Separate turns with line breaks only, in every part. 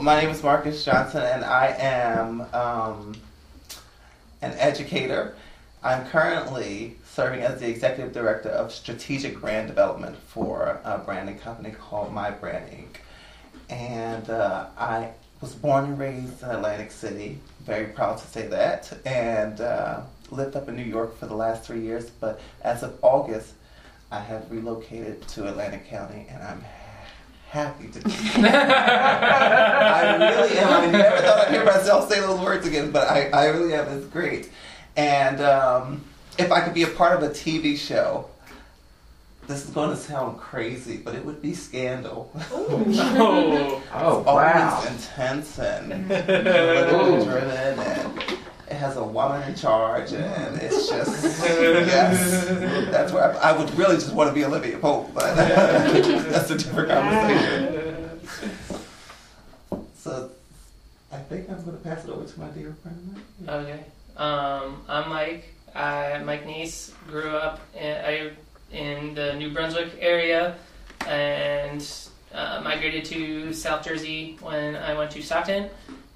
My name is Marcus Johnson, and I am um, an educator. I'm currently serving as the executive director of strategic brand development for a branding company called My Brand Inc. And uh, I was born and raised in Atlantic City. Very proud to say that. And uh, lived up in New York for the last three years. But as of August, I have relocated to Atlantic County, and I'm happy to. I really am. I never thought I'd hear myself say those words again, but I, I really am. It's great. And um, if I could be a part of a TV show, this is going to sound crazy, but it would be Scandal.
Oh,
Oh,
Always
wow.
intense and politically driven, and it has a woman in charge, and it's just yes, that's where I, I would really just want to be Olivia Pope, but that's a different conversation. So I think I'm going to pass it over to my dear friend. Mike.
Okay. Um, I'm Mike. I, Mike Neese grew up in, I, in the New Brunswick area and uh, migrated to South Jersey when I went to Stockton.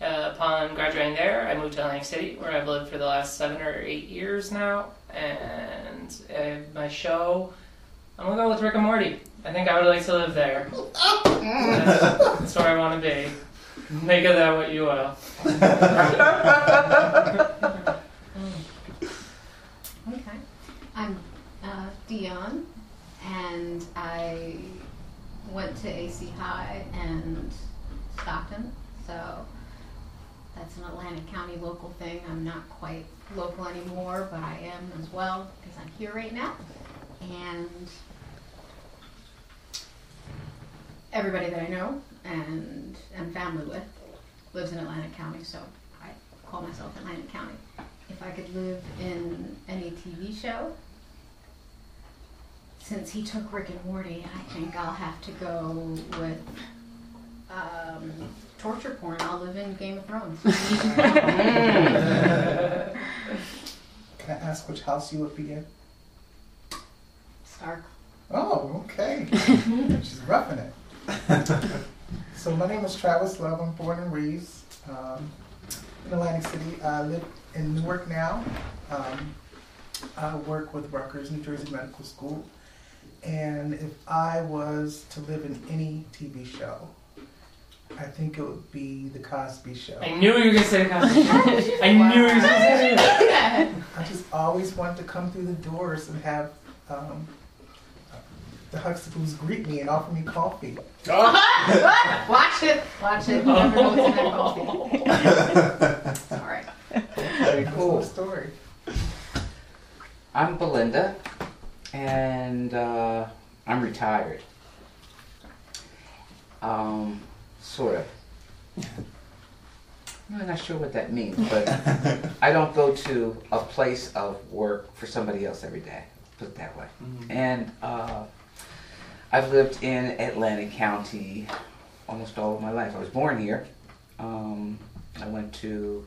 Uh, upon graduating there, I moved to Atlantic City, where I've lived for the last seven or eight years now. And uh, my show, I'm gonna go with Rick and Morty. I think I would like to live there. That's, that's where I want to be. Make of that what you will.
Okay. I'm uh, Dion, and I went to AC High and Stockton, so that's an Atlantic County local thing. I'm not quite local anymore, but I am as well because I'm here right now. And everybody that I know and am family with lives in Atlantic County, so I call myself Atlantic County. If I could live in any TV show, since he took Rick and Morty, I think I'll have to go with um, torture porn. I'll live in Game of Thrones.
Can I ask which house you would be in?
Stark.
Oh, okay. She's roughing it. so my name is Travis Love. I'm born and raised um, in Atlantic City. I live in Newark now. Um, I work with Rutgers, New Jersey Medical School. And if I was to live in any TV show, I think it would be The Cosby Show.
I knew you were gonna say Cosby. Show. I knew you were gonna say that.
I just always wanted to come through the doors and have um, the Huxtables greet me and offer me coffee.
Watch it. Watch it. Never know what's in that coffee. All right.
Very
That's
cool.
story.
I'm Belinda, and uh, I'm retired. Um, sort of. I'm not sure what that means, but I don't go to a place of work for somebody else every day. Put it that way. And uh, I've lived in Atlantic County almost all of my life. I was born here. Um, I went to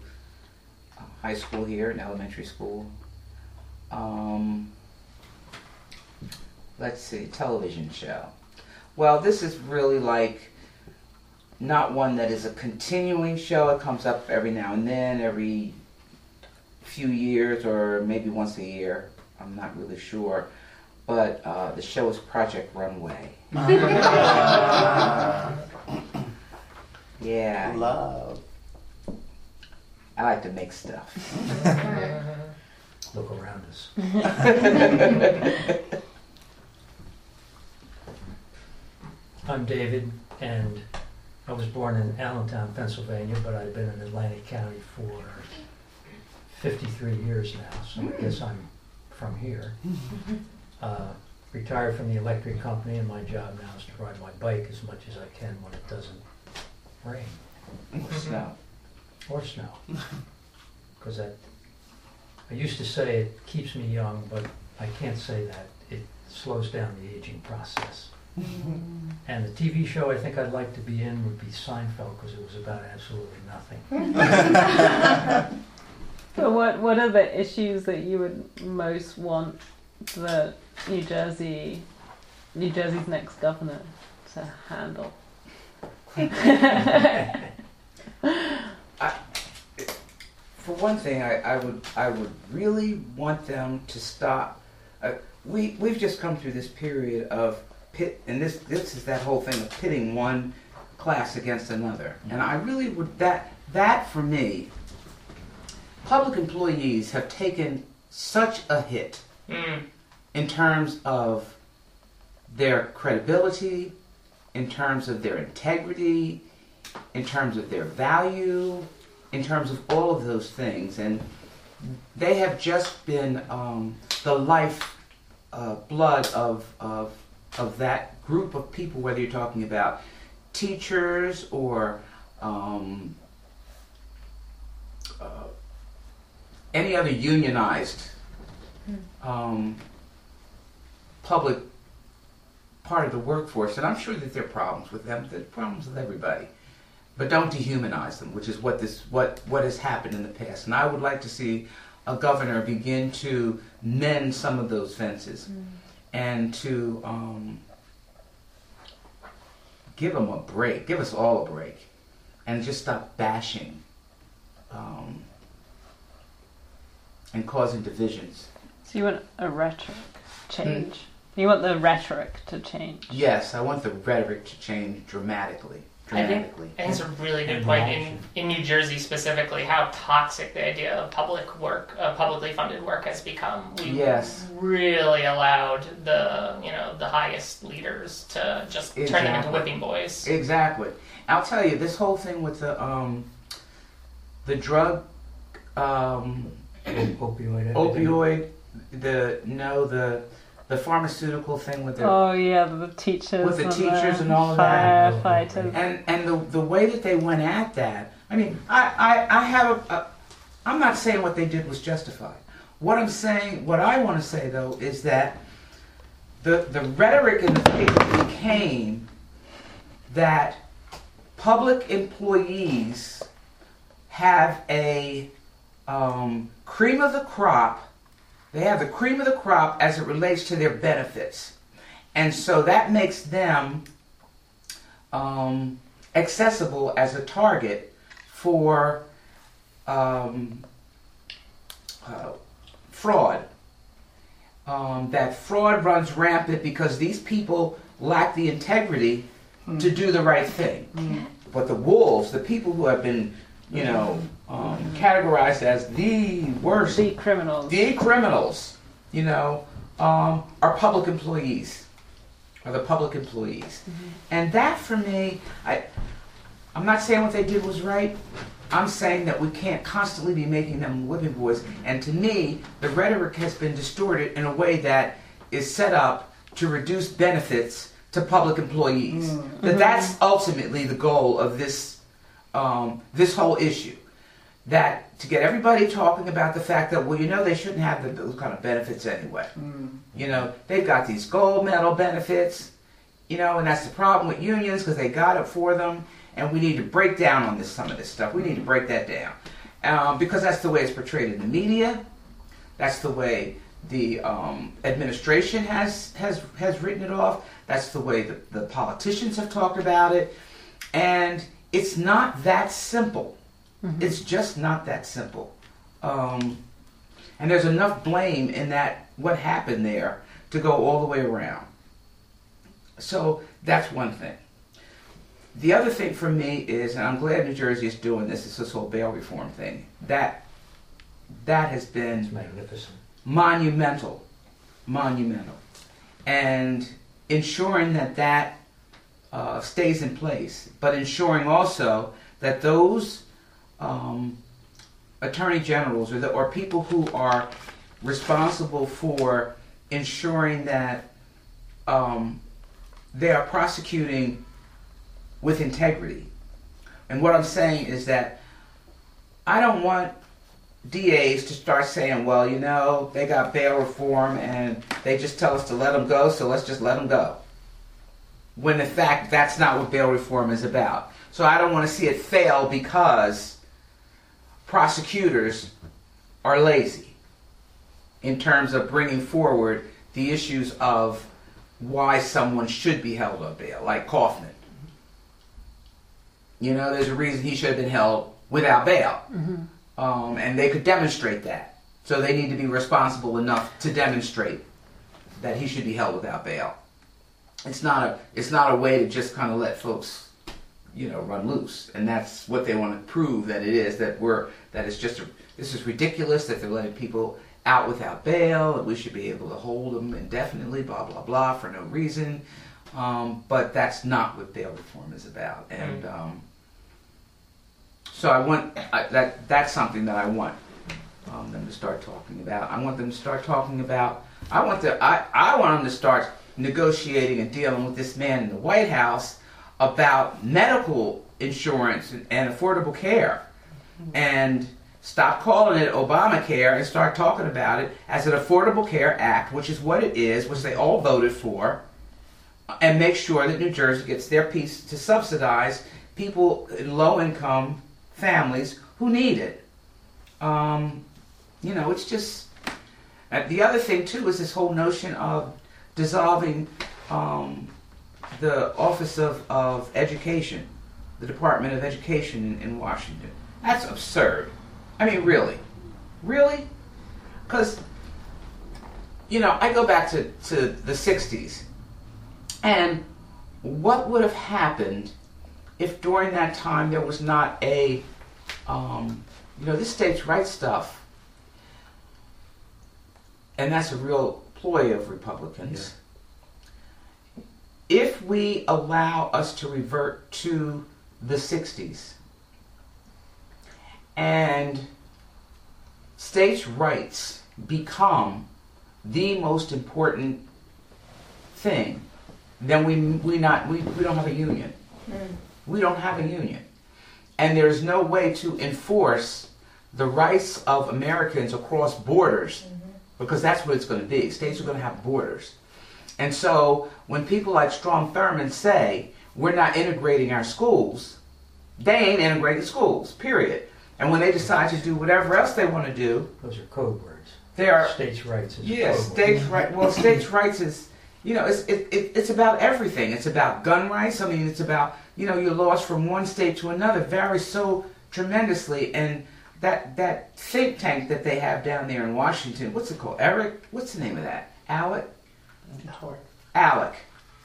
uh, high school here and elementary school. Um, let's see, television show. Well, this is really like not one that is a continuing show. It comes up every now and then, every few years, or maybe once a year. I'm not really sure. But uh, the show is Project Runway. Yeah,
Love.
I like to make stuff.
Look around us. I'm David, and I was born in Allentown, Pennsylvania, but I've been in Atlantic County for 53 years now, so I guess I'm from here. Uh, Retired from the electric company, and my job now is to ride my bike as much as I can when it doesn't rain Or
Snow.
or snow. Because that, I used to say it keeps me young, but I can't say that. It slows down the aging process. Mm. And the TV show I think I'd like to be in would be Seinfeld because it was about absolutely nothing.
so what what are the issues that you would most want the New Jersey New Jersey's next governor to handle?
For one thing, I, I would I would really want them to stop. Uh, we we've just come through this period of pit, and this this is that whole thing of pitting one class against another. And I really would that that for me, public employees have taken such a hit
Mm.
in terms of their credibility, in terms of their integrity, in terms of their value, in terms of all of those things. And they have just been um, the life uh, blood of, of, of that group of people, whether you're talking about teachers or um, uh, any other unionized um, public part of the workforce, and I'm sure that there are problems with them. There are problems with everybody, but don't dehumanize them, which is what this what what has happened in the past. And I would like to see a governor begin to mend some of those fences, and to um, give them a break, give us all a break, and just stop bashing um, and causing divisions.
So you want a rhetoric change? You want the rhetoric to change?
Yes, I want the rhetoric to change dramatically.
I think,
Dramatically.
I think it's a really good point in, in New Jersey specifically how toxic the idea of public work, uh, publicly funded work, has become. We
Yes.
really allowed the you know the highest leaders to just turn them into whipping boys.
Exactly. I'll tell you this whole thing with the um, the drug um,
Opioid.
opioid, the no the the pharmaceutical thing with the
Oh yeah, the teachers.
With the
and
teachers and all of that.
Firefighters.
and and the the way that they went at that. I mean, I I, I have a, a. I'm not saying what they did was justified. What I'm saying, what I want to say though, is that the the rhetoric in the paper became that public employees have a um, cream of the crop. They have the cream of the crop as it relates to their benefits. And so that makes them um, accessible as a target for um, uh, fraud. Um, that fraud runs rampant because these people lack the integrity to do the right thing. But the wolves, the people who have been, you know, um, categorized as the worst.
The criminals.
the criminals, you know, um, are public employees, are the public employees, and that for me, I, I'm not saying what they did was right. I'm saying that we can't constantly be making them whipping boys, and to me, the rhetoric has been distorted in a way that is set up to reduce benefits to public employees. That that's ultimately the goal of this, um, this whole issue that to get everybody talking about the fact that well you know they shouldn't have the, those kind of benefits anyway. You know they've got these gold medal benefits you know and that's the problem with unions because they got it for them and we need to break down on this some of this stuff. We need to break that down. Um, because that's the way it's portrayed in the media. That's the way the um, administration has has has written it off. That's the way the, the politicians have talked about it. And it's not that simple it's just not that simple. Um, and there's enough blame in that, what happened there, to go all the way around. So that's one thing. The other thing for me is, and I'm glad New Jersey is doing this, is this whole bail reform thing. That that has been
It's magnificent.
monumental, monumental, and ensuring that that uh, stays in place, but ensuring also that those um, attorney generals or, the, or people who are responsible for ensuring that um, they are prosecuting with integrity. And what I'm saying is that I don't want DAs to start saying, well, you know, they got bail reform and they just tell us to let them go, so let's just let them go. When in fact, that's not what bail reform is about. So I don't want to see it fail because prosecutors are lazy in terms of bringing forward the issues of why someone should be held on bail, like Kaufman. You know, there's a reason he should have been held without bail. um, and they could demonstrate that. So they need to be responsible enough to demonstrate that he should be held without bail. It's not a it's not a way to just kind of let folks, you know, run loose, and that's what they want to prove that it is that we're that it's just a, this is ridiculous that they're letting people out without bail and we should be able to hold them indefinitely, blah blah blah, for no reason. Um, but that's not what bail reform is about, and um, so I want I, that that's something that I want um, them to start talking about. I want them to start talking about. I want the I, I want them to start negotiating and dealing with this man in the White House about medical insurance and, affordable care, and stop calling it Obamacare and start talking about it as an Affordable Care Act, which is what it is, which they all voted for, and make sure that New Jersey gets their piece to subsidize people in low income families who need it. Um, you know, it's just. Uh, the other thing, too, is this whole notion of dissolving um, the Office of, of Education, the Department of Education in, in Washington. That's absurd. I mean, really? Really? Because, you know, I go back to, to the 60s, and what would have happened if during that time there was not a, um, you know, this states' rights stuff, and that's a real ploy of Republicans. If we allow us to revert to the 60s and states' rights become the most important thing, then we, we, not, we, we don't have a union. Hmm. We don't have a union. And there's no way to enforce the rights of Americans across borders mm-hmm. because that's what it's going to be. States are going to have borders. And so when people like Strom Thurmond say, we're not integrating our schools, they ain't integrating schools, period. And when they decide to do whatever else they want to do,
Those are code words.
they are
States' rights is a
Yes,
code
states' right. Well, states' rights is, you know, it's it, it, it's about everything. It's about gun rights. I mean, it's about you know your laws from one state to another vary so tremendously, and that that think tank that they have down there in Washington, what's it called? Eric, what's the name of that? Alec, Alec,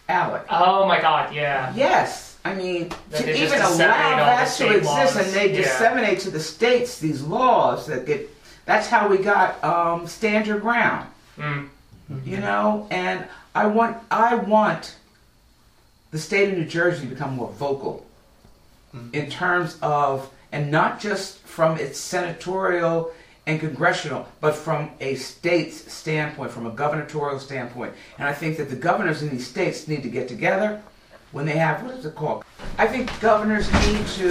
Alec.
Oh my god, yeah.
Yes, I mean
That
to
they just
even allow
disseminate all the
that to
state
exist,
laws.
and they
Yeah.
disseminate to the states these laws that get. That's how we got um, stand your ground
Mm.
you know and i want i want the state of new jersey to become more vocal in terms of and not just from its senatorial and congressional but from a state's standpoint from a gubernatorial standpoint and i think that the governors in these states need to get together when they have what is it called i think governors need to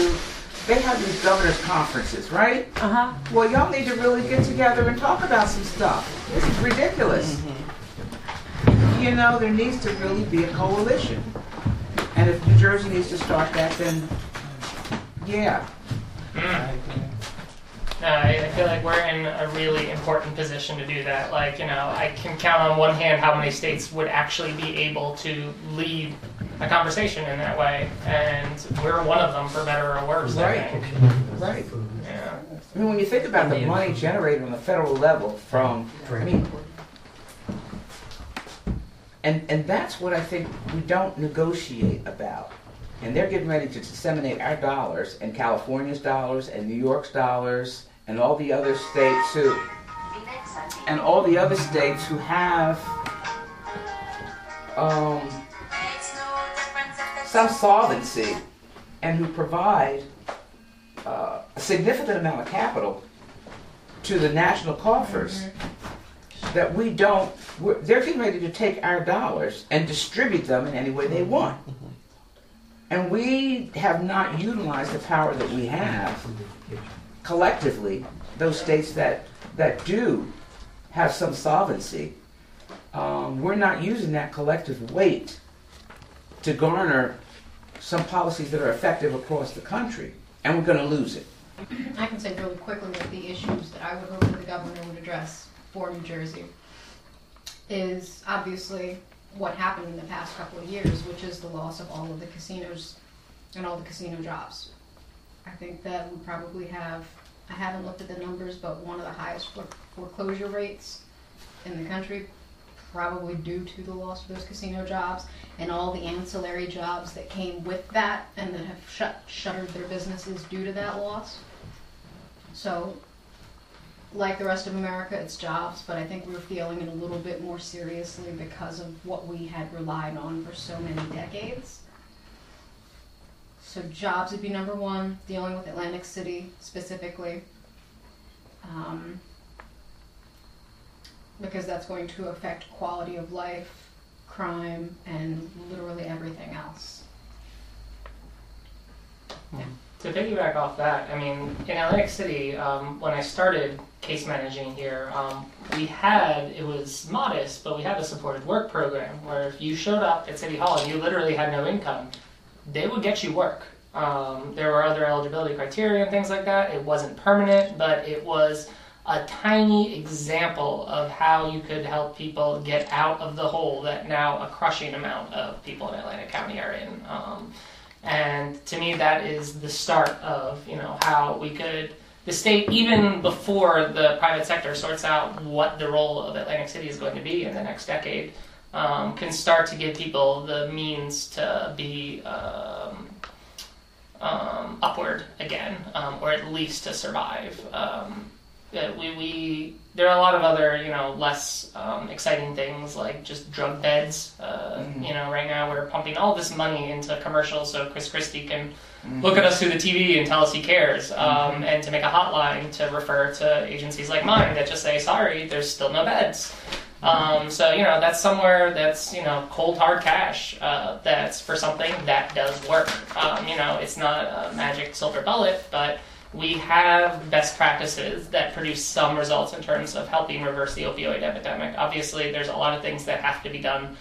they have these governors conferences right
Uh huh.
well, y'all need to really get together and talk about some stuff. This is ridiculous. You know, there needs to really be a coalition. And if New Jersey needs to start that, then yeah.
Mm. No, I, I feel like we're in a really important position to do that. Like, you know, I can count on one hand how many states would actually be able to lead a conversation in that way, and we're one of them, for better or worse.
Right.
I think.
Right.
Yeah.
I mean, when you think about the money generated on the federal level from, I mean, and and that's what I think we don't negotiate about. And they're getting ready to disseminate our dollars and California's dollars and New York's dollars and all the other states who and all the other states who have um, some solvency and who provide uh, a significant amount of capital to the national coffers that we don't we're, they're getting ready to take our dollars and distribute them in any way they want. And we have not utilized the power that we have collectively those states that that do have some solvency um, we're not using that collective weight to garner some policies that are effective across the country and we're going to lose it
I can say really quickly that the issues that I would hope that the governor would address for New Jersey is obviously what happened in the past couple of years, which is the loss of all of the casinos and all the casino jobs. I think that we probably have I haven't looked at the numbers, but one of the highest fore- foreclosure rates in the country, probably due to the loss of those casino jobs and all the ancillary jobs that came with that and that have shut shuttered their businesses due to that loss. So, like the rest of America, it's jobs, but I think we're feeling it a little bit more seriously because of what we had relied on for so many decades. So jobs would be number one, dealing with Atlantic City specifically. Um, because that's going to affect quality of life, crime, and literally everything else.
To piggyback off that, I mean, in Atlantic City, um, when I started case managing here, um, we had, it was modest, but we had a supported work program where if you showed up at City Hall and you literally had no income, they would get you work. Um, there were other eligibility criteria and things like that. It wasn't permanent, but it was a tiny example of how you could help people get out of the hole that now a crushing amount of people in Atlantic County are in. Um, and to me, that is the start of you know how we could the state even before the private sector sorts out what the role of Atlantic City is going to be in the next decade um, can start to give people the means to be um, um, upward again, um, or at least to survive. Um, we, we there are a lot of other you know less um, exciting things like just drug beds. Uh,
Mhm.
You know, right now we're pumping all this money into commercials so Chris Christie can
Mhm.
look at us through the TV and tell us he cares, um, and to make a hotline to refer to agencies like mine that just say, "Sorry, there's still no beds." Um, so you know that's somewhere that's you know cold hard cash. Uh, that's for something that does work. Um, you know, it's not a magic silver bullet, but we have best practices that produce some results in terms of helping reverse the opioid epidemic. Obviously, there's a lot of things that have to be done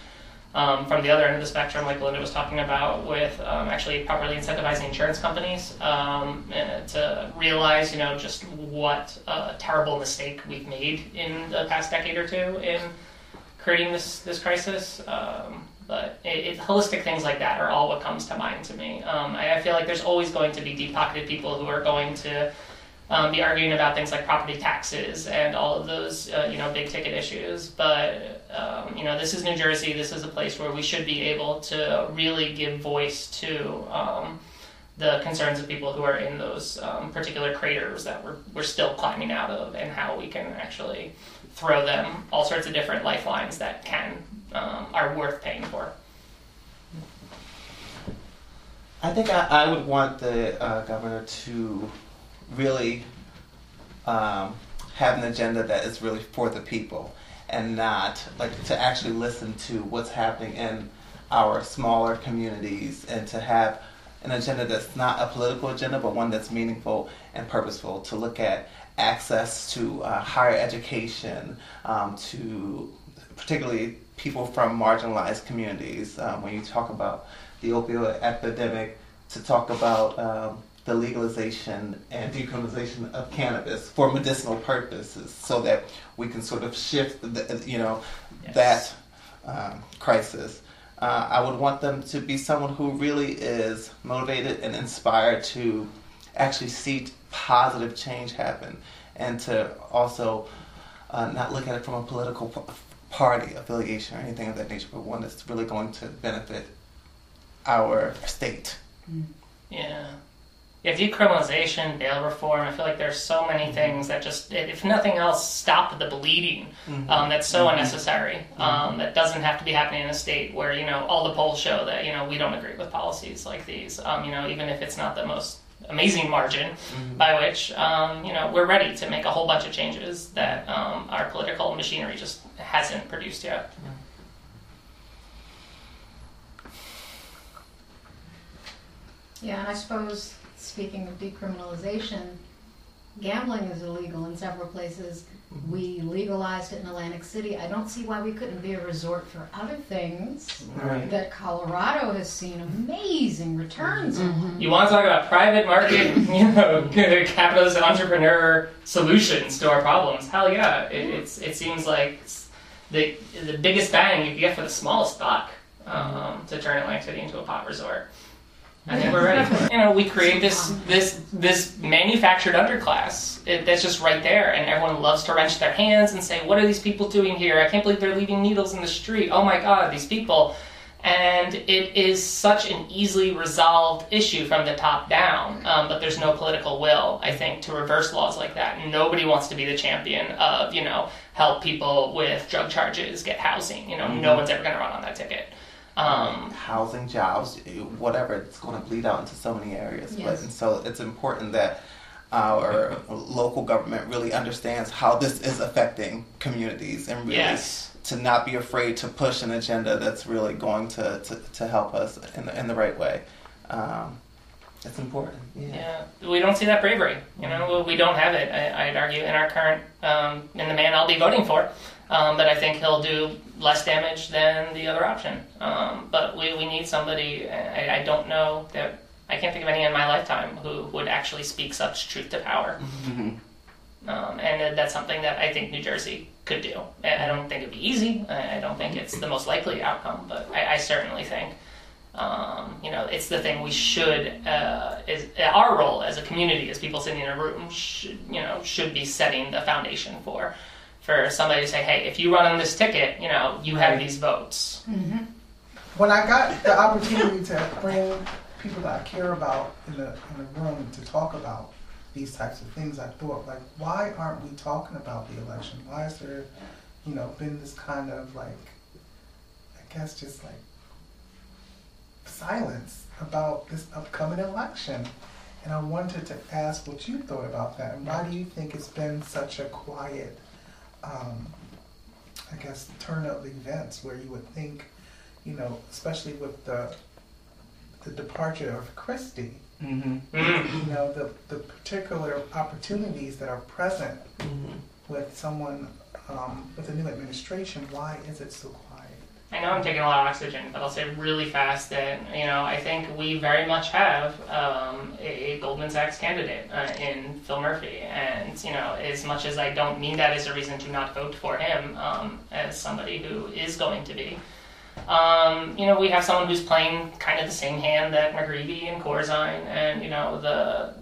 um, from the other end of the spectrum, like Linda was talking about, with um, actually properly incentivizing insurance companies um, uh, to realize, you know, just what a terrible mistake we've made in the past decade or two in creating this this crisis. Um, but it, it, holistic things like that are all what comes to mind to me. Um, I, I feel like there's always going to be deep-pocketed people who are going to um, be arguing about things like property taxes and all of those, uh, you know, big ticket issues. But um, you know, this is New Jersey. This is a place where we should be able to really give voice to um, the concerns of people who are in those um, particular craters that we're we're still climbing out of, and how we can actually throw them all sorts of different lifelines that can um, are worth paying for.
I think I, I would want the uh, governor to really um, have an agenda that is really for the people and not like to actually listen to what's happening in our smaller communities and to have an agenda that's not a political agenda but one that's meaningful and purposeful to look at access to uh, higher education um, to particularly people from marginalized communities um, when you talk about the opioid epidemic to talk about um, the legalization and decriminalization of cannabis for medicinal purposes so that we can sort of shift the, you know
Yes.
that um, crisis uh, i would want them to be someone who really is motivated and inspired to actually see positive change happen and to also uh, not look at it from a political party affiliation or anything of that nature but one that's really going to benefit our state
Yeah. Yeah, decriminalization, bail reform. I feel like there's so many things that just, if nothing else, stop the bleeding. Um, that's so unnecessary. Um, that doesn't have to be happening in a state where you know all the polls show that you know we don't agree with policies like these. Um, you know, even if it's not the most amazing margin by which um, you know we're ready to make a whole bunch of changes that um, our political machinery just hasn't produced yet.
Yeah, and I suppose, speaking of decriminalization, gambling is illegal in several places. Mm-hmm. We legalized it in Atlantic City. I don't see why we couldn't be a resort for other things
Right.
that Colorado has seen amazing returns on.
You want to talk about private market, you know, capitalist entrepreneur solutions to our problems? Hell yeah! It, it's it seems like it's the the biggest bang you can get for the smallest buck um, to turn Atlantic City into a pot resort. I think we're ready for it. You know, we create this this this manufactured underclass it, that's just right there, and everyone loves to wrench their hands and say, "What are these people doing here? I can't believe they're leaving needles in the street. Oh my God, these people!" And it is such an easily resolved issue from the top down, um, but there's no political will, I think, to reverse laws like that. Nobody wants to be the champion of, you know, help people with drug charges get housing. You know, no one's ever going to run on that ticket. Um,
housing, jobs, whatever, it's going to bleed out into so many areas. But
Yes.
and so it's important that our local government really understands how this is affecting communities and really
yes.
to not be afraid to push an agenda that's really going to, to, to help us in the, in the right way. Um, it's important. Yeah.
Yeah, we don't see that bravery. You know, we don't have it. I, I'd argue in our current, um, in the man I'll be voting for. Um, but I think he'll do less damage than the other option. Um, but we, we need somebody. I, I don't know that I can't think of any in my lifetime who would actually speak such truth to power. Um, and that's something that I think New Jersey could do. I don't think it'd be easy. I I don't think it's the most likely outcome, but I, I certainly think, um, you know, it's the thing we should, uh, is our role as a community, as people sitting in a room, should, you know, should be setting the foundation for, for somebody to say, hey, if you run on this ticket, you know, you have these votes. Mm-hmm.
When I got the opportunity to bring people that I care about in the in the room to talk about these types of things, I thought like, why aren't we talking about the election? Why is there, you know, been this kind of like, I guess just like silence about this upcoming election? And I wanted to ask what you thought about that, and why do you think it's been such a quiet, um, I guess, turn of events where you would think, you know, especially with the the departure of Christie,
Mm-hmm.
Mm.
you know, the, the particular opportunities that are present
Mhm.
with someone um, with a new administration, why is it so quiet?
I know I'm taking a lot of oxygen, but I'll say really fast that you know I think we very much have um, a, Goldman Sachs candidate uh, in Phil Murphy, and you know as much as I don't mean that as a reason to not vote for him um, as somebody who is going to be. Um, you know, we have someone who's playing kind of the same hand that McGreevey and Corzine and you know the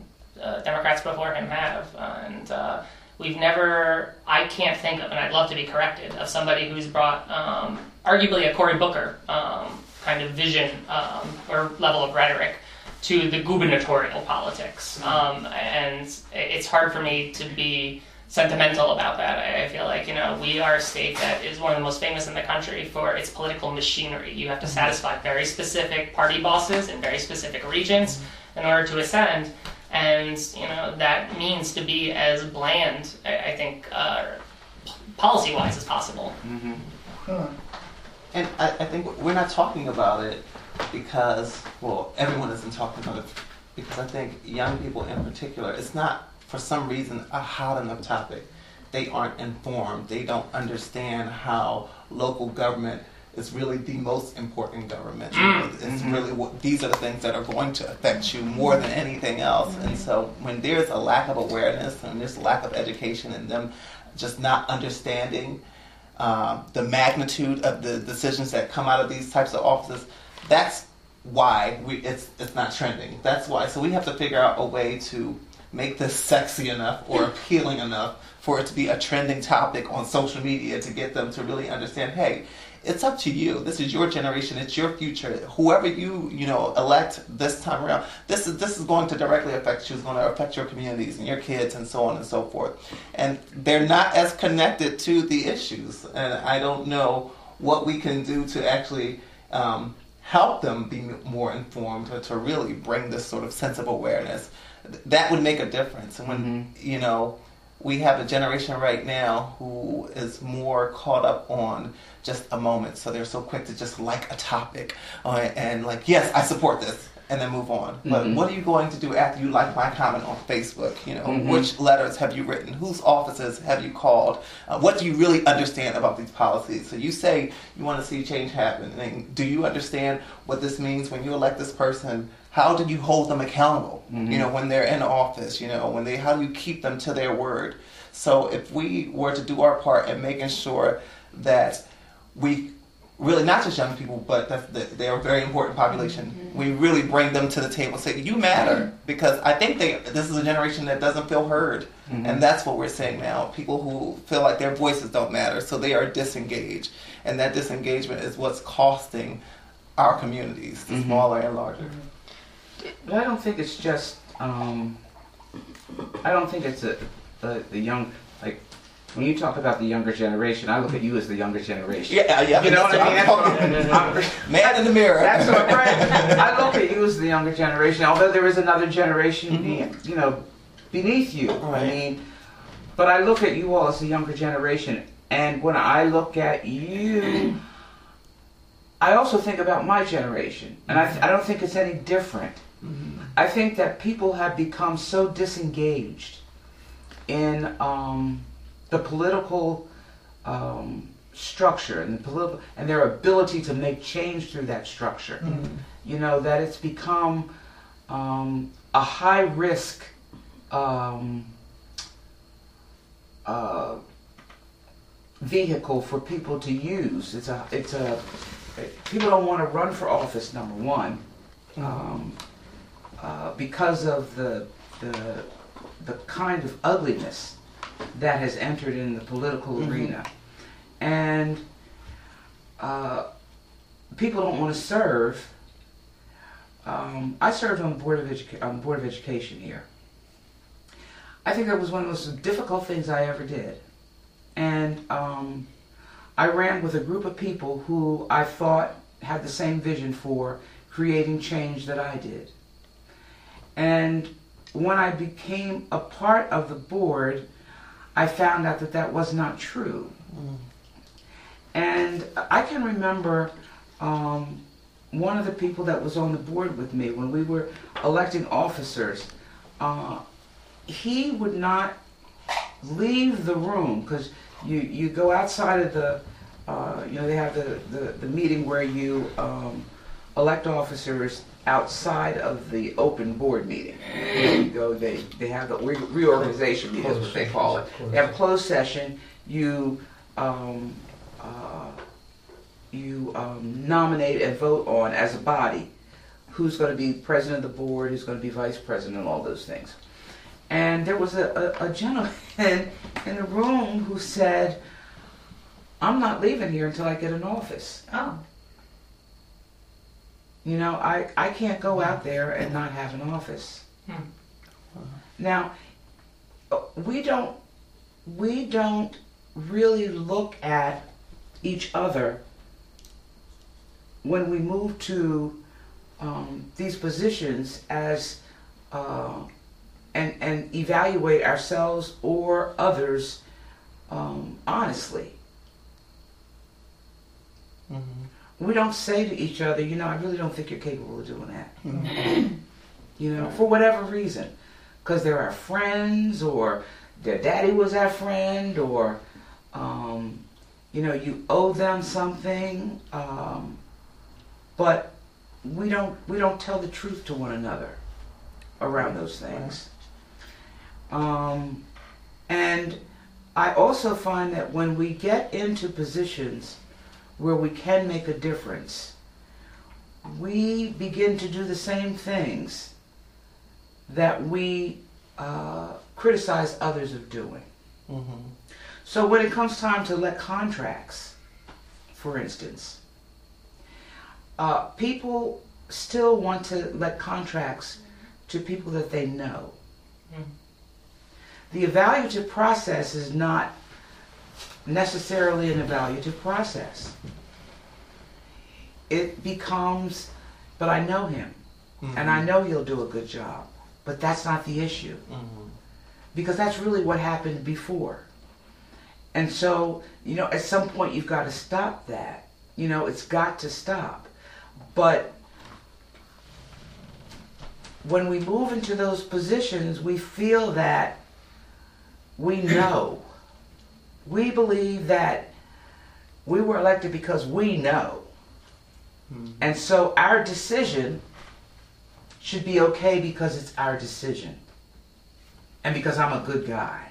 uh, Democrats before him have, and uh, we've never. I can't think of, and I'd love to be corrected, of somebody who's brought um, arguably a Cory Booker um, kind of vision um, or level of rhetoric to the gubernatorial politics, um, and it's hard for me to be sentimental about that. I, I feel like you know we are a state that is one of the most famous in the country for its political machinery. You have to satisfy very specific party bosses in very specific regions in order to ascend, and you know that means to be as bland, I, I think, uh, policy wise as possible.
Mm-hmm.
Hmm.
And I, I think we're not talking about it because, well, everyone isn't talking about it because I think young people in particular, it's not for some reason a hot enough topic. They aren't informed. They don't understand how local government is really the most important government. Mm. It's mm-hmm. really what these are the things that are going to affect you more than anything else. And so when there's a lack of awareness and there's a lack of education and them just not understanding um, the magnitude of the decisions that come out of these types of offices, that's why we it's it's not trending. That's why. So we have to figure out a way to make this sexy enough or mm. appealing enough for it to be a trending topic on social media to get them to really understand, hey, it's up to you. This is your generation. It's your future. Whoever you you know elect this time around, this is this is going to directly affect you. It's going to affect your communities and your kids and so on and so forth. And they're not as connected to the issues. And I don't know what we can do to actually um, help them be more informed or to really bring this sort of sense of awareness. That would make a difference. And when you know we have a generation right now who is more caught up on just a moment. So they're so quick to just like a topic uh, and like, yes, I support this, and then move on. But
Mhm.
what are you going to do after you like my comment on Facebook? You know,
Mhm.
which letters have you written? Whose offices have you called? Uh, what do you really understand about these policies? So you say you want to see change happen, and do you understand what this means when you elect this person? How do you hold them accountable?
Mhm.
You know, when they're in office, you know, when they how do you keep them to their word? So if we were to do our part in making sure that we really not just young people, but that's the, they are a very important population. We really bring them to the table, say you matter, because I think they this is a generation that doesn't feel heard, and that's what we're seeing now. People who feel like their voices don't matter, so they are disengaged, and that disengagement is what's costing our communities, the
Mhm.
smaller and larger.
But I don't think it's just. Um, I don't think it's a, the the young like when you talk about the younger generation. I look at you as the younger generation.
Yeah, yeah.
You know what I mean?
that's what I'm
That's
talking-
what I'm-
Man in the mirror.
That's what right. I look at you as the younger generation, although there is another generation,
Mhm.
be, you know, beneath you. I mean, but I look at you all as the younger generation, and when I look at you, I also think about my generation, and I, th- I don't think it's any different.
Mhm.
I think that people have become so disengaged in um, the political um, structure and the political and their ability to make change through that structure. You know that it's become um, a high risk um, uh, vehicle for people to use. It's a it's a people don't want to run for office. Number one. Um, uh, because of the, the the kind of ugliness that has entered in the political
Mhm.
arena, and uh, people don't want to serve. Um, I served on the board of educa- on the board of education here. I think that was one of the most difficult things I ever did, and um, I ran with a group of people who I thought had the same vision for creating change that I did. And when I became a part of the board, I found out that that was not true. And I can remember um, one of the people that was on the board with me when we were electing officers. Uh, he would not leave the room because you, you go outside of the, uh, you know, they have the, the, the meeting where you um, elect officers outside of the open board meeting. You go, they, they have the re- reorganization meeting, is what they call it. They have a closed session, you, um, uh, you um, nominate and vote on as a body who's going to be president of the board, who's going to be vice president, all those things. And there was a, a, a gentleman in the room who said, I'm not leaving here until I get an office.
Oh.
You know, I, I can't go out there and not have an office.
Hmm.
Now, we don't we don't really look at each other when we move to um, these positions as uh, and and evaluate ourselves or others um, honestly.
Mhm.
We don't say to each other, you know, I really don't think you're capable of doing that.
Mhm.
you know, for whatever reason. Because they're our friends, or their daddy was our friend, or, um, you know, you owe them something. Um, but we don't we don't tell the truth to one another around those things. Um, and I also find that when we get into positions where we can make a difference, we begin to do the same things that we uh, criticize others of doing.
Mhm.
So when it comes time to let contracts, for instance, uh, people still want to let contracts to people that they know.
Mhm.
The evaluative process is not necessarily an evaluative process. It becomes, but I know him, and I know he'll do a good job. But that's not the issue
Mhm.
because that's really what happened before. And so, you know, at some point you've got to stop that. You know, it's got to stop. But when we move into those positions, we feel that we know. We believe that we were elected because we know.
Mhm.
And so our decision should be okay because it's our decision. And because I'm a good guy.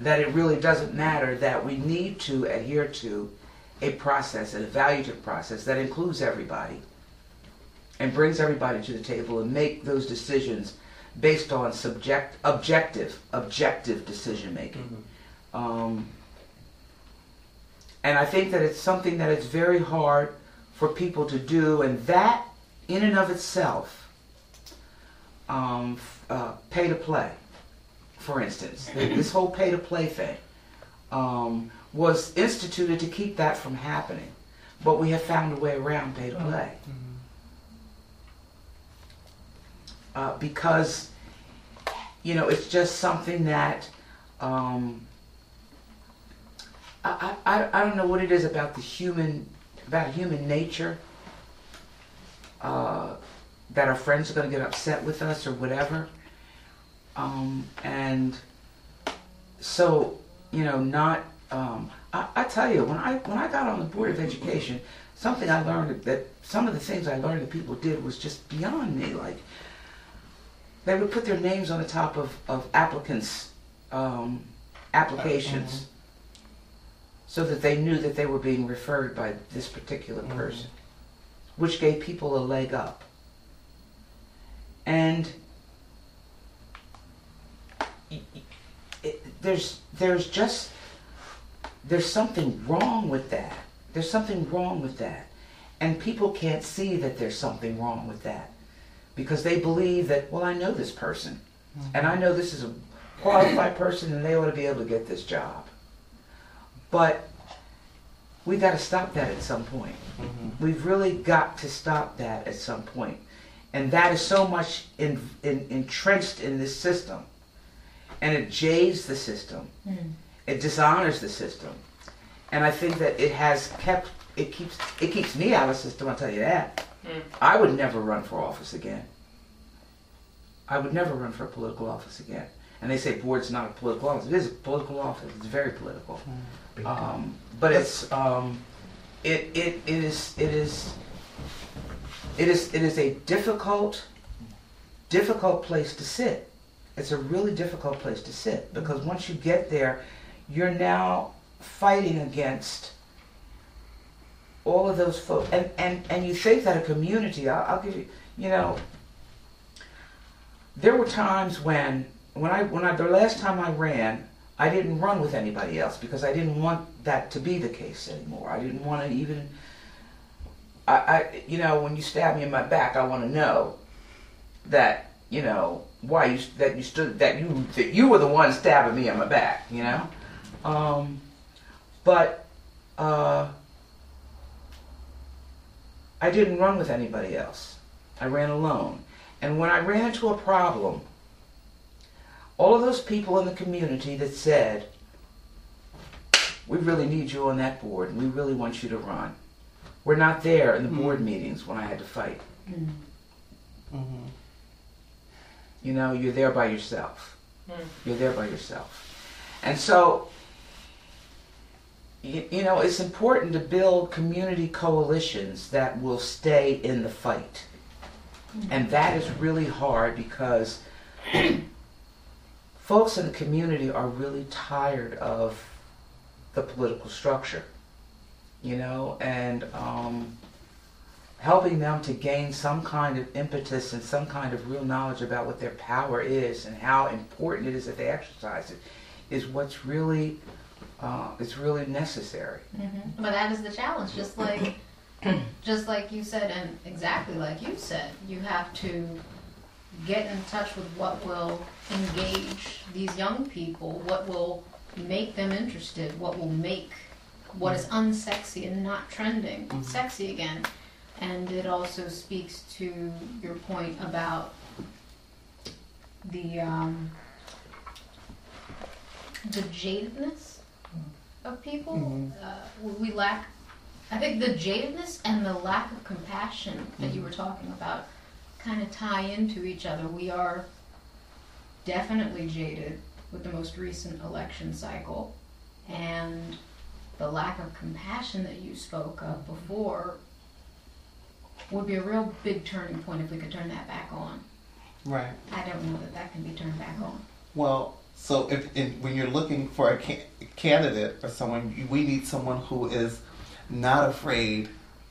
That it really doesn't matter that we need to adhere to a process, an evaluative process that includes everybody and brings everybody to the table and make those decisions based on subject, objective, objective decision making. Um, and I think that it's something that it's very hard for people to do, and that in and of itself, um, uh, pay to play, for instance, this whole pay to play thing um, was instituted to keep that from happening. But we have found a way around pay to play. Uh, because, you know, it's just something that um, I, I, I don't know what it is about the human, about human nature, uh, that our friends are going to get upset with us or whatever. Um, and so, you know, not, um, I, I tell you, when I, when I got on the Board of Education, something I learned that some of the things I learned that people did was just beyond me. Like, they would put their names on the top of, of applicants' um, applications so that they knew that they were being referred by this particular
Mhm.
person, which gave people a leg up. And it, there's there's just there's something wrong with that. There's something wrong with that, and people can't see that there's something wrong with that because they believe that well I know this person, and I know this is a qualified person, and they ought to be able to get this job. But we got to stop that at some point.
Mhm.
We've really got to stop that at some point. And that is so much in, in, entrenched in this system. And it jades the system.
Mm.
It dishonors the system. And I think that it has kept it keeps it keeps me out of the system, I'll tell you that.
Mm.
I would never run for office again. I would never run for a political office again. And they say board's not a political office. It is a political office. It's very political.
Big.
Um, but it's um, it, it it is it is it is it is a difficult difficult place to sit. It's a really difficult place to sit because once you get there, you're now fighting against all of those folks, and and and you think that a community. I'll, I'll give you, you know, there were times when when I when I the last time I ran, I didn't run with anybody else because I didn't want that to be the case anymore. I didn't want to even. I, I you know when you stab me in my back, I want to know that you know why you that you stood that you that you were the one stabbing me in my back. You know, um, but uh, I didn't run with anybody else. I ran alone, and when I ran into a problem all of those people in the community that said, we really need you on that board and we really want you to run. We're not there in the board meetings when I had to fight.
Mm.
Mhm.
You know, you're there by yourself.
Mm.
You're there by yourself. And so, you, you know, it's important to build community coalitions that will stay in the fight. And that is really hard because folks in the community are really tired of the political structure, you know, and um, helping them to gain some kind of impetus and some kind of real knowledge about what their power is and how important it is that they exercise it is what's really uh, is really necessary.
Mhm. But that is the challenge, just like, just like you said, and exactly like you said, you have to get in touch with what will engage these young people, what will make them interested, what will make what is unsexy and not trending
Mhm.
sexy again. And it also speaks to your point about the um, the jadedness of people.
Mhm.
Uh, we lack, I think, the jadedness and the lack of compassion that you were talking about kind of tie into each other. We are definitely jaded with the most recent election cycle, and the lack of compassion that you spoke of before would be a real big turning point if we could turn that back on.
Right.
I don't know that that can be turned back on.
Well, so if in, when you're looking for a ca- candidate or someone, we need someone who is not afraid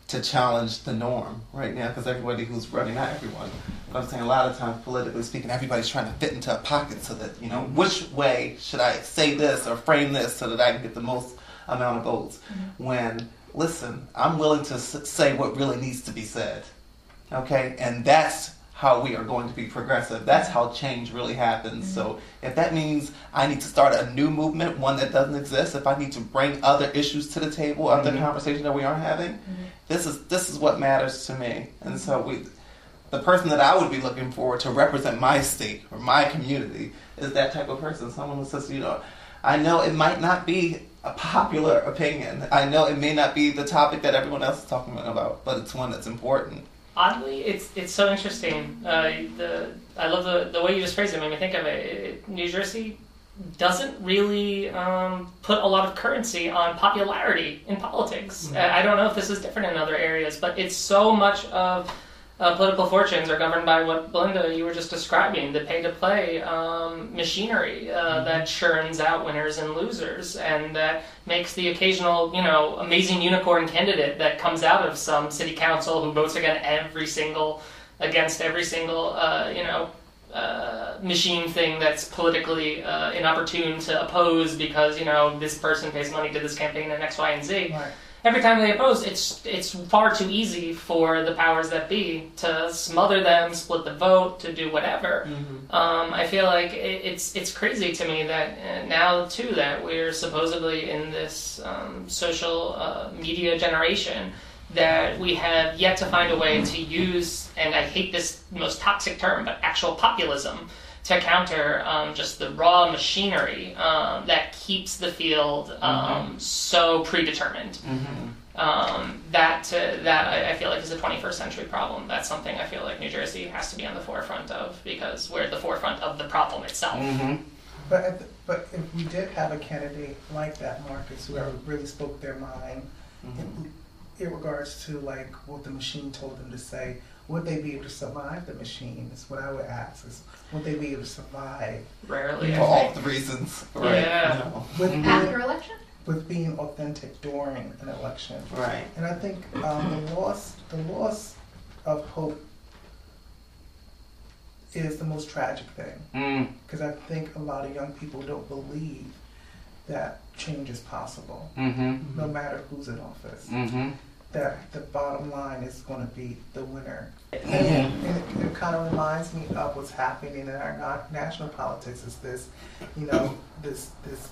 to challenge the norm right now because everybody who's running, not everyone, but I'm saying a lot of times politically speaking, everybody's trying to fit into a pocket so that, you know, which way should I say this or frame this so that I can get the most amount of votes? Mm-hmm. When, listen, I'm willing to say what really needs to be said. Okay? And that's how we are going to be progressive. That's how change really happens. So if that means I need to start a new movement, one that doesn't exist, if I need to bring other issues to the table, other
Mhm.
conversations that we aren't having, this is this is what matters to me. And so we the person that I would be looking for to represent my state or my community is that type of person. Someone who says, you know, I know it might not be a popular opinion. I know it may not be the topic that everyone else is talking about, but it's one that's important.
Oddly, it's it's so interesting. Uh, the I love the the way you just phrased it. Made me think of it. it New Jersey doesn't really um, put a lot of currency on popularity in politics. Uh, I don't know if this is different in other areas, but it's so much of uh, political fortunes are governed by what Belinda you were just describing the pay to play um, machinery uh, that churns out winners and losers and that makes the occasional you know amazing unicorn candidate that comes out of some city council who votes against every single against every single uh, you know uh, machine thing that's politically uh, inopportune to oppose because you know this person pays money to this campaign and X, Y, and Z
Right.
Every time they oppose, it's it's far too easy for the powers that be to smother them, split the vote, to do whatever. Um, I feel like it, it's it's crazy to me that uh, now too that we're supposedly in this um, social uh, media generation that we have yet to find a way to use, and I hate this most toxic term, but actual populism to counter um, just the raw machinery um, that keeps the field um, so predetermined. Um, that uh, that I, I feel like is a 21st century problem. That's something I feel like New Jersey has to be on the forefront of because we're at the forefront of the problem itself.
Mm-hmm.
But at the, but if we did have a candidate like that, Marcus, who really spoke their mind in, in regards to like what the machine told them to say, would they be able to survive the machine? Is what I would ask. Is would they be able to survive
Rarely,
For all
think.
the reasons. Right.
Yeah.
No.
with being,
After election?
with being authentic during an election?
Right.
And I think um, the loss, the loss of hope, is the most tragic thing.
Mm.
Because I think a lot of young people don't believe that change is possible,
Mm-hmm.
no matter who's in office.
Mm-hmm.
That the bottom line is going to be the winner.
Mhm.
And it, it kind of reminds me of what's happening in our na- national politics. Is this, you know, this this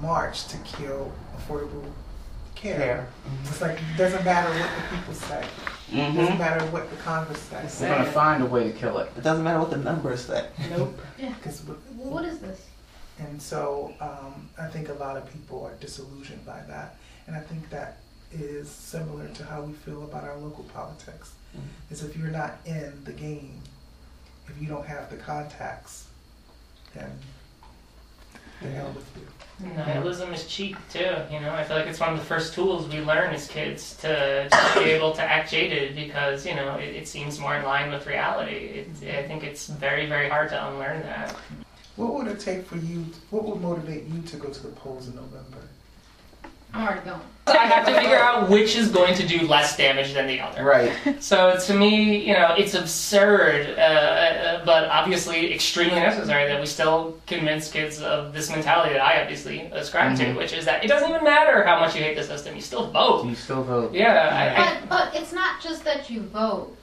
march to kill affordable care.
Care.
It's like it doesn't matter what the people say. It doesn't
Mm-hmm.
matter what the Congress says.
We're gonna find a way to kill it.
It doesn't matter what the numbers say.
Nope.
Yeah.
'Cause we-
Well, what is this?
And so um, I think a lot of people are disillusioned by that. And I think that is similar to how we feel about our local politics. Mm-hmm. Is if you're not in the game, if you don't have the contacts, then the hell with you.
Nihilism is cheap too. You know, I feel like it's one of the first tools we learn as kids to just be able to act jaded because you know it, it seems more in line with reality. It, I think it's very very hard to unlearn that.
What would it take for you? What would motivate you to go to the polls in November?
I'm already going.
So I have to figure out which is going to do less damage than the other.
Right.
So to me, you know, it's absurd, uh, uh, but obviously extremely necessary that we still convince kids of this mentality that I obviously ascribe
Mhm.
to, which is that it doesn't even matter how much you hate the system, you still vote.
You still vote.
Yeah, I, I,
But but it's not just that you vote,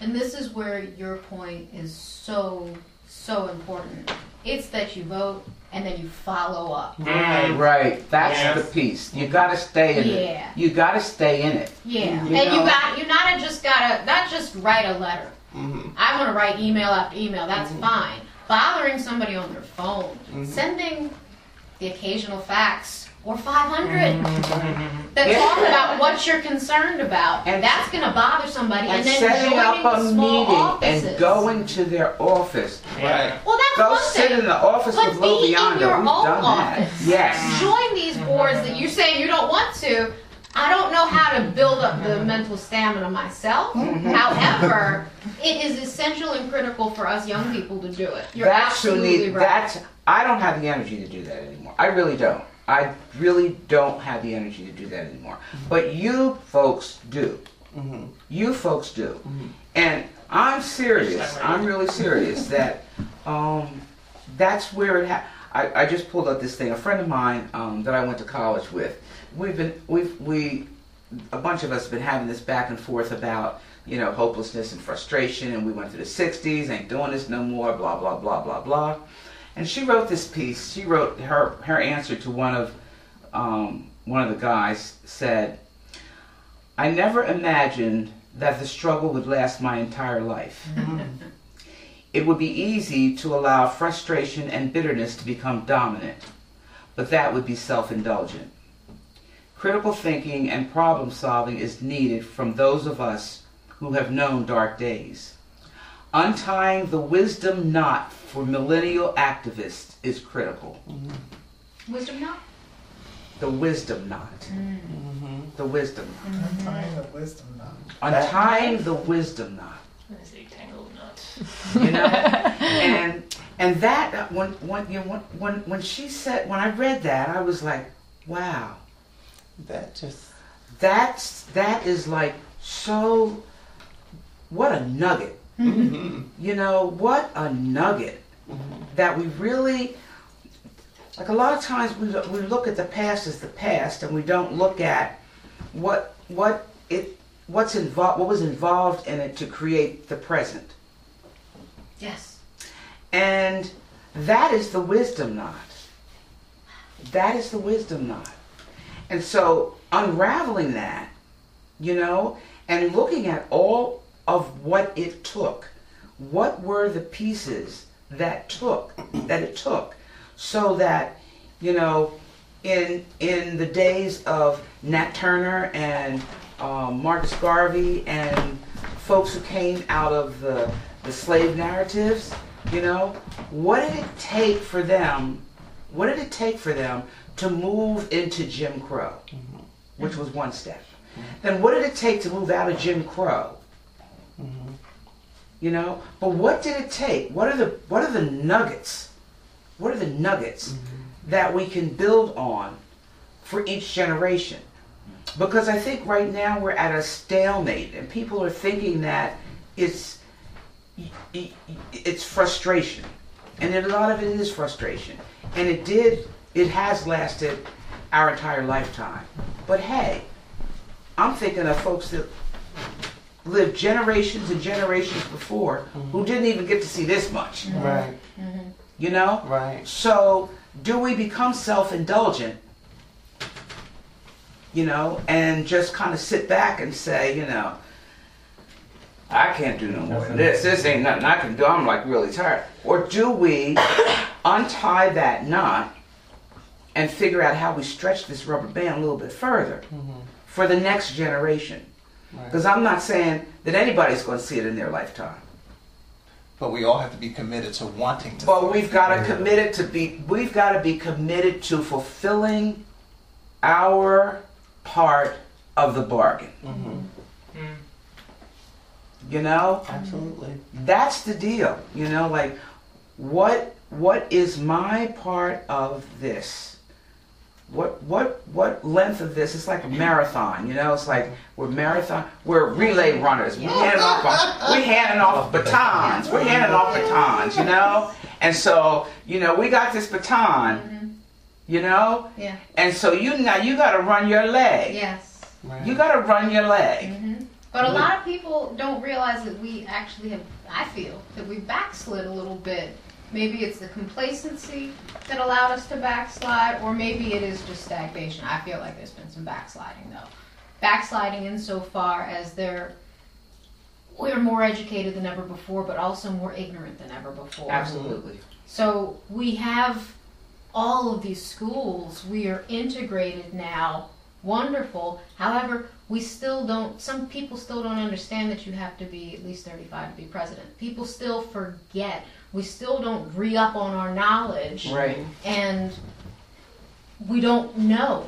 and this is where your point is so so important. It's that you vote and then you follow up.
Mm.
Right. That's
Yes.
the piece. You gotta stay in it.
Yeah.
You gotta stay in it.
Yeah,
You
and
know-
you got you not just gotta not just write a letter.
Mm-hmm.
I'm gonna write email after email. That's fine. Bothering somebody on their phone,
Mhm.
sending the occasional fax or 500
Mm-hmm.
that
Yeah.
talk about what you're concerned about.
And-
that's gonna bother somebody, and,
And
then
setting
joining
up a
small
meeting
offices.
and going to their office.
Yeah.
Well, that's
Go
one
sit
thing.
in the office
But
of Lou
be in your
We've
own
done that.
office.
Yes.
join these boards that you say you don't want to. I don't know how to build up the mental stamina myself.
Mm-hmm.
However, it is essential and critical for us young people to do it. You're
That's who
absolutely
need.
right.
That's. I don't have the energy to do that anymore. I really don't. I really don't have the energy to do that anymore. But you folks do.
Mm-hmm.
You folks do.
Mhm.
And I'm serious. I'm really serious that um, that's where it ha- I, I just pulled up this thing. A friend of mine um, that I went to college with, we've been, we've, we, a bunch of us have been having this back and forth about, you know, hopelessness and frustration. And we went through the 60s, ain't doing this no more, blah, blah, blah, blah, blah. And she wrote this piece. She wrote her, her answer to one of, um, one of the guys said, I never imagined that the struggle would last my entire life. It would be easy to allow frustration and bitterness to become dominant, but that would be self indulgent. Critical thinking and problem solving is needed from those of us who have known dark days. Untying the wisdom knot for millennial activists is critical.
Wisdom not?
The wisdom knot.
Mm-hmm.
The wisdom knot.
Untying the wisdom knot.
Untying the wisdom knot.
I'm gonna say tangled nuts.
you know and and that uh, when when you know, when when when she said when i read that i was like wow
That just.
that's that is like so what a nugget
Mm-hmm.
you know what a nugget that we really like a lot of times we, we look at the past as the past and we don't look at what what it what's involved what was involved in it to create the present
Yes.
And that is the wisdom knot. That is the wisdom knot. And so unraveling that, you know, and looking at all of what it took, what were the pieces that took, that it took, so that, you know, in in the days of Nat Turner and um, Marcus Garvey and folks who came out of the the slave narratives, you know, what did it take for them? What did it take for them to move into Jim Crow, which was one step? Then what did it take to move out of Jim Crow? You know, but what did it take? What are the what are the nuggets? What are the nuggets mm-hmm. that we can build on for each generation? Because I think right now we're at a stalemate, and people are thinking that it's it's frustration, and a lot of it is frustration, and it did it has lasted our entire lifetime. But hey, I'm thinking of folks that lived generations and generations before who mm-hmm. didn't even get to see this much. Mm-hmm.
Right. Mm-hmm.
You know?
Right.
So, do we become self indulgent, you know, and just kind of sit back and say, you know, I can't do no more of this. This ain't nothing I can do. I'm like really tired. Or do we untie that knot and figure out how we stretch this rubber band a little bit further for the next generation?
Right.
Because I'm not saying that anybody's going to see it in their lifetime.
But we all have to be committed to wanting to.
But we've got to commit it to be. We've got to be committed to fulfilling our part of the bargain.
hmm
Mm.
You know,
Absolutely.
that's the deal. You know, like what what is my part of this? What what what length of this? It's like a marathon. You know, it's like we're marathon. We're relay runners. We're handing off. We're handing off batons. We're handing off batons. You know, and so you know we got this baton. You know,
Yeah.
and so you now you got to run your leg.
Yes.
Right.
You got to run your leg.
Mm-hmm. But a lot of people don't realize that we actually have, I feel, that we backslid a little bit. Maybe it's the complacency that allowed us to backslide, or maybe it is just stagnation. I feel like there's been some backsliding, though. Backsliding insofar as they're, we're more educated than ever before, but also more ignorant than ever before.
Absolutely.
So we have all of these schools. We are integrated now. Wonderful. However, we still don't, some people still don't understand that you have to be at least 35 to be president. People still forget. We still don't re up on our knowledge.
Right.
And we don't know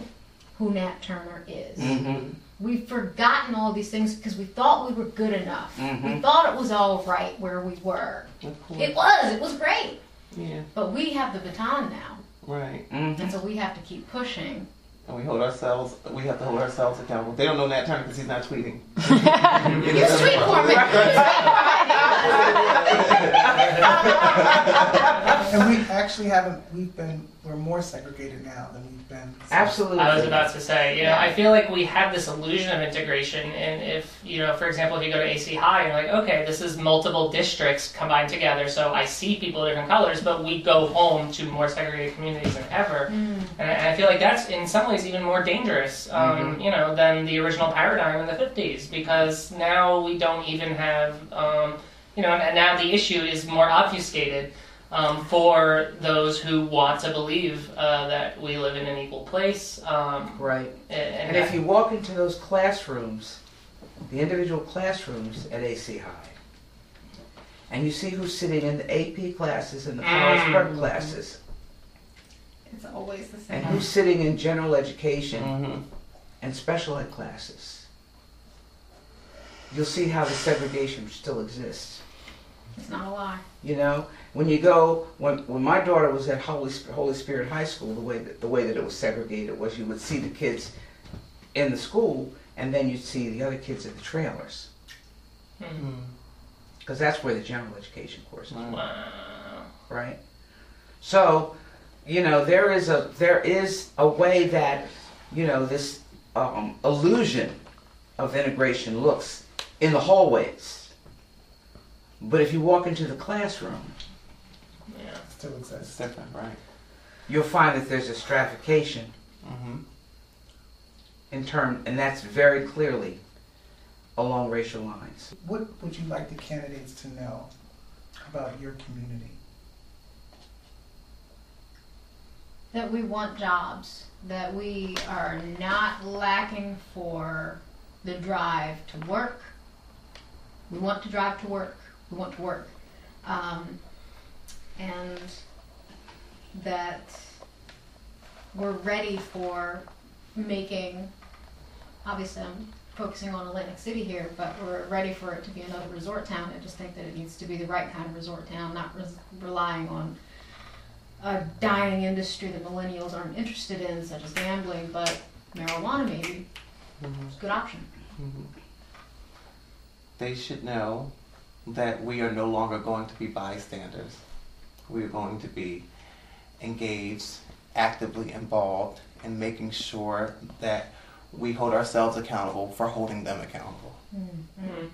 who Nat Turner is.
Mm-hmm.
We've forgotten all these things because we thought we were good enough. We
Mhm.
thought it was all right where we were.
Of.
It was. It was great.
Yeah.
But we have the baton now.
Right.
Mhm.
And so we have to keep pushing.
And we hold ourselves, we have to hold ourselves accountable. They don't know Nat Turner because he's not tweeting.
You tweet for me.
And we actually haven't, we've been, we're more segregated now than we've been. since-
Absolutely.
I was about to say, you know, I feel like we have this illusion of integration, and if you know, for example, if you go to AC High, you're like, okay, this is multiple districts combined together, so I see people of different colors, but we go home to more segregated communities than ever, and I, and I feel like that's in some ways even more dangerous, um, you know, than the original paradigm in the '50s, because now we don't even have, um, you know, and now the issue is more obfuscated um, for those who want to believe uh, that we live in an equal place. Um,
Right.
and,
And if you walk into those classrooms, the individual classrooms at AC High, and you see who's sitting in the AP classes and the college
Mm.
prep classes,
It's always the same.
and who's sitting in general education
Mm-hmm.
and special ed classes, you'll see how the segregation still exists.
It's not a lie.
You know, when you go, when when my daughter was at Holy Holy Spirit High School, the way that the way that it was segregated was you would see the kids in the school, and then you'd see the other kids at the trailers,
Hmm.
because that's where the general education courses, were,
Wow.
right? So, you know, there is a there is a way that you know this um, illusion of integration looks in the hallways. But if you walk into the classroom,
Yeah.
Still
It's
exists.
different, right?
you'll find that there's a stratification
Mm-hmm.
in term, and that's very clearly along racial lines.
What would you like the candidates to know about your community?
That we want jobs. That we are not lacking for the drive to work. We want to drive to work. We want to work. Um, and that we're ready for making, obviously, I'm focusing on Atlantic City here, but we're ready for it to be another resort town. I just think that it needs to be the right kind of resort town, not res- relying on a dying industry that millennials aren't interested in, such as gambling, but marijuana maybe
Mm-hmm.
is a good option.
They should know that we are no longer going to be bystanders. We are going to be engaged, actively involved in making sure that we hold ourselves accountable for holding them accountable.
Mhm.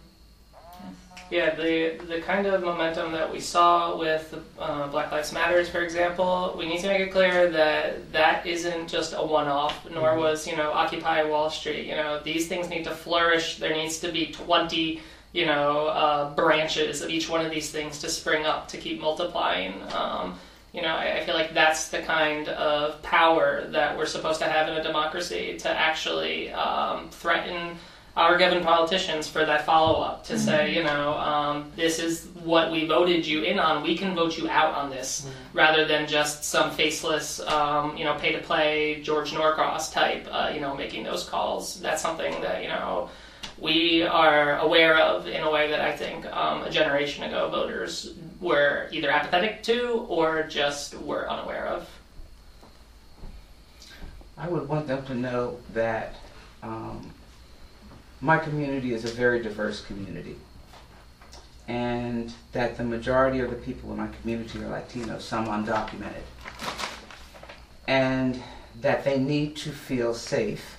Yeah, the the kind of momentum that we saw with uh, Black Lives Matters, for example, we need to make it clear that that isn't just a one-off. Nor was you know Occupy Wall Street. You know these things need to flourish. There needs to be twenty you know uh, branches of each one of these things to spring up to keep multiplying. Um, you know, I, I feel like that's the kind of power that we're supposed to have in a democracy to actually um, threaten our given politicians for that follow up to say, you know, um, this is what we voted you in on. We can vote you out on this rather than just some faceless, um, you know, pay to play George Norcross type, uh, you know, making those calls. That's something that, you know, we are aware of in a way that I think um, a generation ago voters were either apathetic to or just were unaware of.
I would want them to know that um, my community is a very diverse community. And that the majority of the people in my community are Latino, some undocumented. And that they need to feel safe,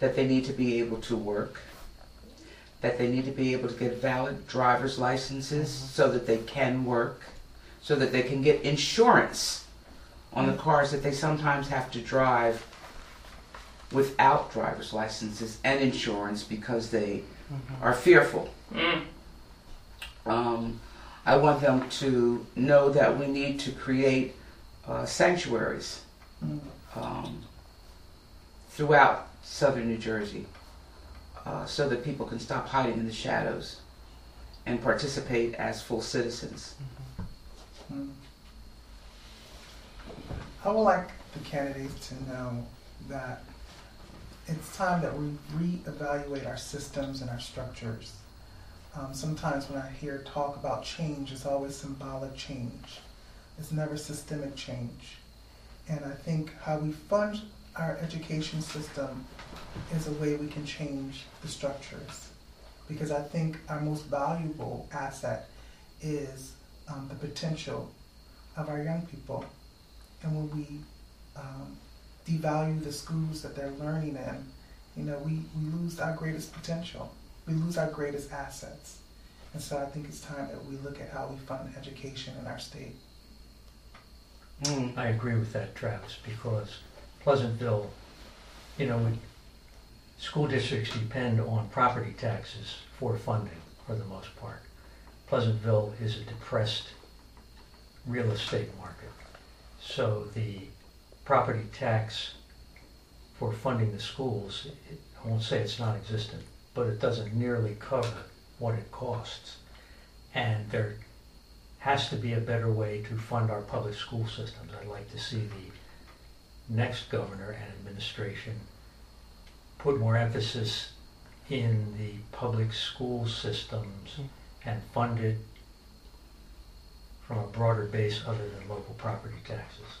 that they need to be able to work, that they need to be able to get valid driver's licenses so that they can work, so that they can get insurance on the cars that they sometimes have to drive without driver's licenses and insurance because they are fearful.
Mm.
Um, I want them to know that we need to create uh, sanctuaries um, throughout southern New Jersey uh, so that people can stop hiding in the shadows and participate as full citizens.
I would like the candidates to know that it's time that we reevaluate our systems and our structures. Um, sometimes when I hear talk about change, it's always symbolic change. It's never systemic change. And I think how we fund our education system is a way we can change the structures. Because I think our most valuable asset is um, the potential of our young people. And when we um, devalue the schools that they're learning in, you know, we, we lose our greatest potential. We lose our greatest assets. And so I think it's time that we look at how we fund education in our state.
Mm.
I agree with that, Travis, because Pleasantville, you know, school districts depend on property taxes for funding for the most part. Pleasantville is a depressed real estate market. So the property tax for funding the schools, it- I won't say it's non-existent, but it doesn't nearly cover what it costs. And there has to be a better way to fund our public school systems. I'd like to see the next governor and administration put more emphasis in the public school systems hmm. and fund it from a broader base other than local property taxes.